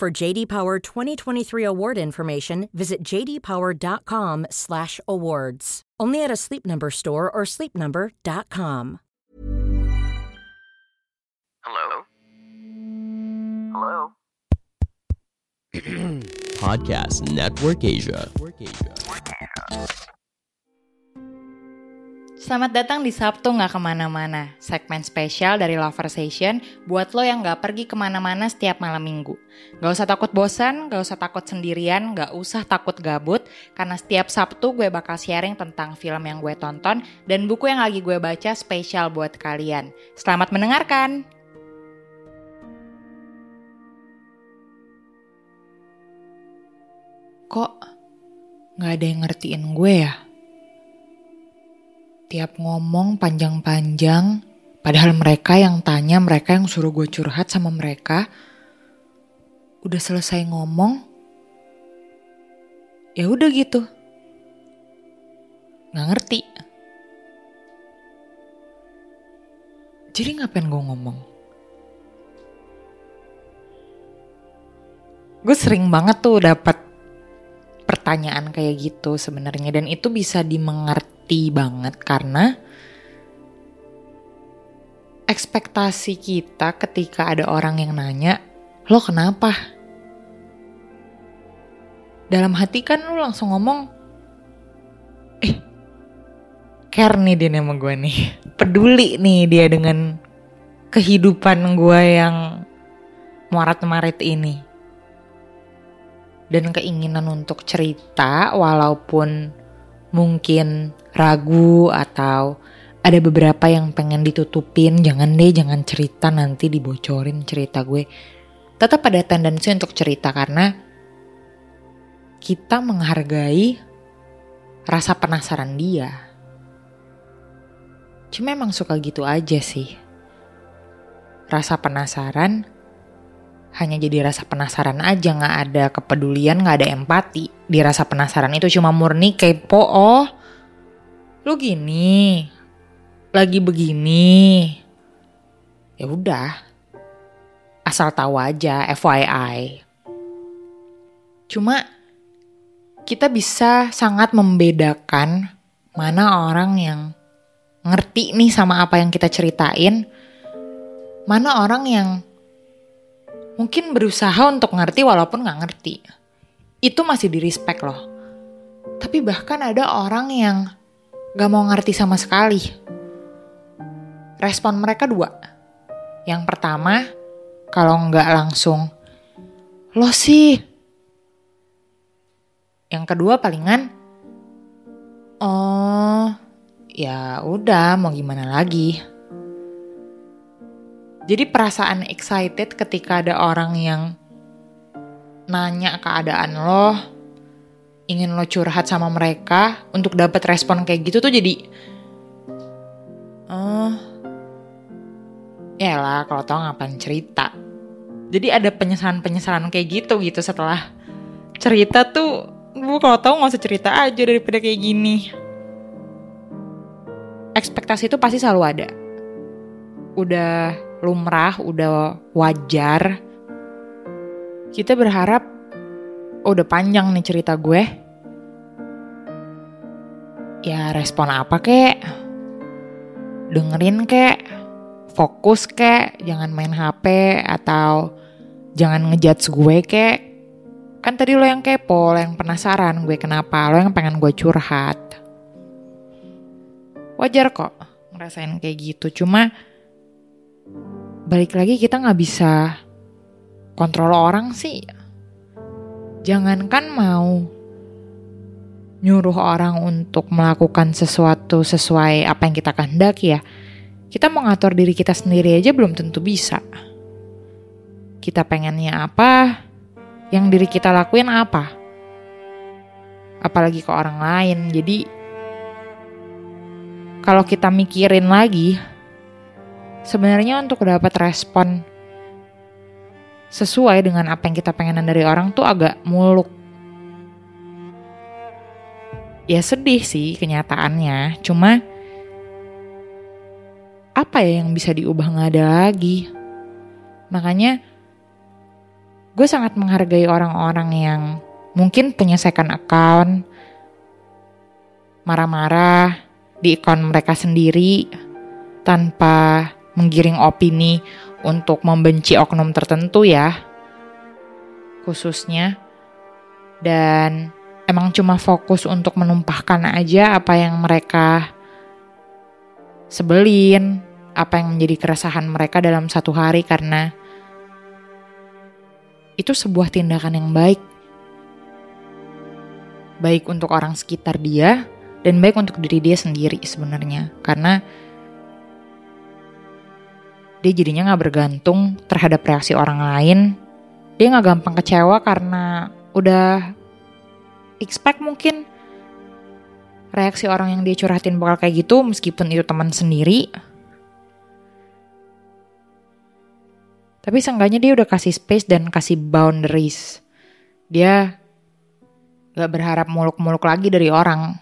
For JD Power 2023 award information, visit jdpower.com/awards. Only at a Sleep Number store or sleepnumber.com. Hello? Hello? Podcast Network Asia. Selamat datang di Sabtu nggak ke mana-mana, segmen spesial dari Loversation buat lo yang nggak pergi ke mana-mana setiap malam minggu. Gak usah takut bosan, gak usah takut sendirian, gak usah takut gabut, karena setiap Sabtu gue bakal sharing tentang film yang gue tonton dan buku yang lagi gue baca spesial buat kalian. Selamat mendengarkan! Kok nggak ada yang ngertiin gue ya? Tiap ngomong panjang-panjang, padahal mereka yang tanya, mereka yang suruh gue curhat sama mereka, udah selesai ngomong, ya udah gitu. Nggak ngerti. Jadi ngapain gue ngomong? Gue sering banget tuh dapat pertanyaan kayak gitu sebenarnya dan itu bisa dimengerti banget karena ekspektasi kita ketika ada orang yang nanya, "Lo kenapa?" Dalam hati kan lu langsung ngomong, "Eh, care nih dia sama gue nih. Peduli nih dia dengan kehidupan gue yang muarat-marit ini." Dan keinginan untuk cerita walaupun mungkin ragu atau ada beberapa yang pengen ditutupin jangan deh jangan cerita nanti dibocorin cerita gue. Tetap ada tendensi untuk cerita karena kita menghargai rasa penasaran dia. Cuma emang suka gitu aja sih. Rasa penasaran hanya jadi rasa penasaran aja nggak ada kepedulian nggak ada empati. Di rasa penasaran itu cuma murni kepo oh lu gini lagi begini. Ya udah asal tahu aja FYI cuma kita bisa sangat membedakan mana orang yang ngerti nih sama apa yang kita ceritain mana orang yang mungkin berusaha untuk ngerti walaupun nggak ngerti. Itu masih di respect loh. Tapi bahkan ada orang yang gak mau ngerti sama sekali. Respon mereka dua. Yang pertama, kalau nggak langsung, lo sih. Yang kedua palingan, oh ya udah mau gimana lagi. Jadi perasaan excited ketika ada orang yang nanya keadaan lo, ingin lo curhat sama mereka untuk dapat respon kayak gitu tuh jadi oh ya lah kalau tau ngapain cerita. Jadi ada penyesalan-penyesalan kayak gitu gitu setelah cerita tuh gue kalau tau nggak usah cerita aja daripada kayak gini. Ekspektasi itu pasti selalu ada. Udah lumrah, udah wajar. Kita berharap oh, udah panjang nih cerita gue. Ya respon apa kek? Dengerin kek? Fokus kek? Jangan main HP atau jangan ngejudge gue kek? Kan tadi lo yang kepo, lo yang penasaran gue kenapa, lo yang pengen gue curhat. Wajar kok ngerasain kayak gitu, cuma balik lagi kita nggak bisa kontrol orang sih. Jangankan mau nyuruh orang untuk melakukan sesuatu sesuai apa yang kita kehendaki ya. Kita mau ngatur diri kita sendiri aja belum tentu bisa. Kita pengennya apa, yang diri kita lakuin apa? Apalagi ke orang lain. Jadi kalau kita mikirin lagi, sebenarnya untuk dapat respon sesuai dengan apa yang kita pengenan dari orang tuh agak muluk. Ya sedih sih kenyataannya, cuma apa ya yang bisa diubah nggak ada lagi. Makanya gue sangat menghargai orang-orang yang mungkin punya second account, marah-marah di akun mereka sendiri tanpa menggiring opini untuk membenci oknum tertentu ya khususnya dan emang cuma fokus untuk menumpahkan aja apa yang mereka sebelin, apa yang menjadi keresahan mereka dalam satu hari karena itu sebuah tindakan yang baik. Baik untuk orang sekitar dia dan baik untuk diri dia sendiri sebenarnya. Karena dia jadinya gak bergantung terhadap reaksi orang lain. Dia gak gampang kecewa karena udah expect mungkin reaksi orang yang dia curhatin bakal kayak gitu meskipun itu teman sendiri Tapi seenggaknya dia udah kasih space dan kasih boundaries. Dia gak berharap muluk-muluk lagi dari orang.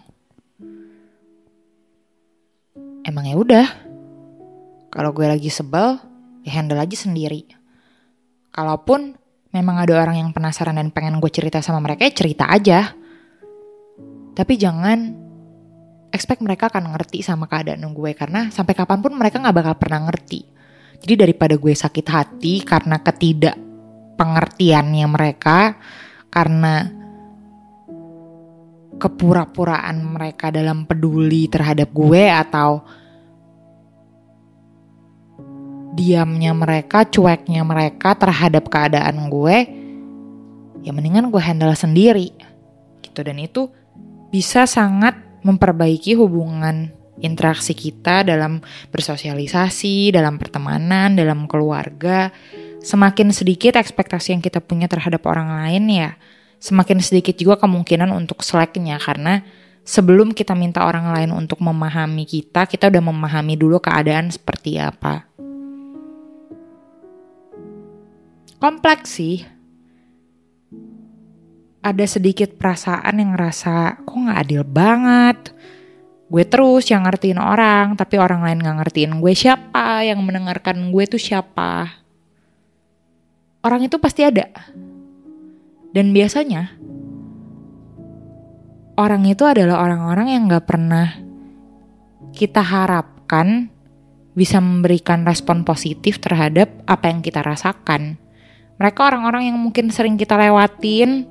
Emang ya udah. Kalau gue lagi sebel, ya handle aja sendiri. Kalaupun memang ada orang yang penasaran dan pengen gue cerita sama mereka, ya cerita aja. Tapi jangan expect mereka akan ngerti sama keadaan gue karena sampai kapan pun mereka gak bakal pernah ngerti jadi daripada gue sakit hati karena ketidak pengertiannya mereka, karena kepura-puraan mereka dalam peduli terhadap gue atau diamnya mereka, cueknya mereka terhadap keadaan gue, ya mendingan gue handle sendiri. Gitu dan itu bisa sangat memperbaiki hubungan interaksi kita dalam bersosialisasi, dalam pertemanan, dalam keluarga. Semakin sedikit ekspektasi yang kita punya terhadap orang lain ya, semakin sedikit juga kemungkinan untuk slacknya karena sebelum kita minta orang lain untuk memahami kita, kita udah memahami dulu keadaan seperti apa. Kompleks sih. Ada sedikit perasaan yang ngerasa kok gak adil banget gue terus yang ngertiin orang, tapi orang lain gak ngertiin gue siapa, yang mendengarkan gue tuh siapa. Orang itu pasti ada. Dan biasanya, orang itu adalah orang-orang yang gak pernah kita harapkan bisa memberikan respon positif terhadap apa yang kita rasakan. Mereka orang-orang yang mungkin sering kita lewatin,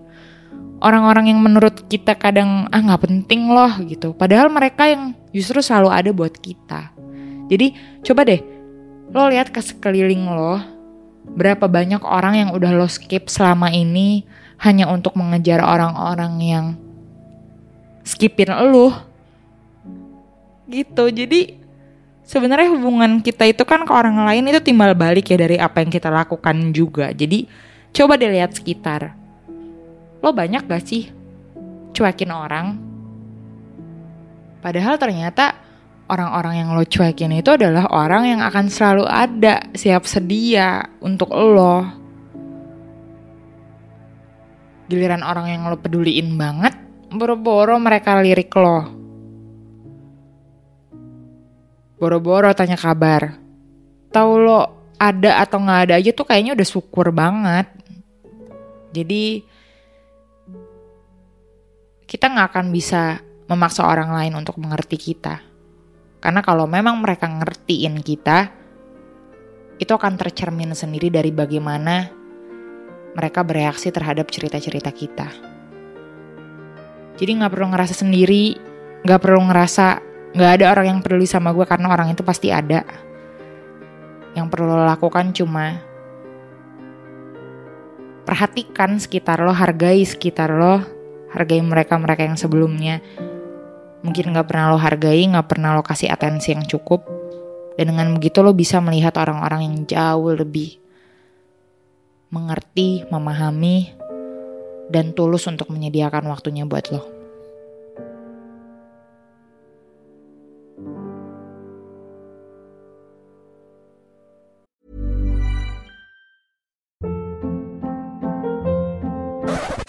orang-orang yang menurut kita kadang ah nggak penting loh gitu. Padahal mereka yang justru selalu ada buat kita. Jadi coba deh lo lihat ke sekeliling lo berapa banyak orang yang udah lo skip selama ini hanya untuk mengejar orang-orang yang skipin lo gitu. Jadi sebenarnya hubungan kita itu kan ke orang lain itu timbal balik ya dari apa yang kita lakukan juga. Jadi coba deh lihat sekitar lo banyak gak sih cuekin orang? Padahal ternyata orang-orang yang lo cuekin itu adalah orang yang akan selalu ada, siap sedia untuk lo. Giliran orang yang lo peduliin banget, boro-boro mereka lirik lo. Boro-boro tanya kabar. Tahu lo ada atau nggak ada aja tuh kayaknya udah syukur banget. Jadi kita nggak akan bisa memaksa orang lain untuk mengerti kita. Karena kalau memang mereka ngertiin kita, itu akan tercermin sendiri dari bagaimana mereka bereaksi terhadap cerita-cerita kita. Jadi nggak perlu ngerasa sendiri, nggak perlu ngerasa nggak ada orang yang peduli sama gue karena orang itu pasti ada. Yang perlu lo lakukan cuma perhatikan sekitar lo, hargai sekitar lo, hargai mereka-mereka yang sebelumnya mungkin gak pernah lo hargai, gak pernah lo kasih atensi yang cukup. Dan dengan begitu lo bisa melihat orang-orang yang jauh lebih mengerti, memahami, dan tulus untuk menyediakan waktunya buat lo.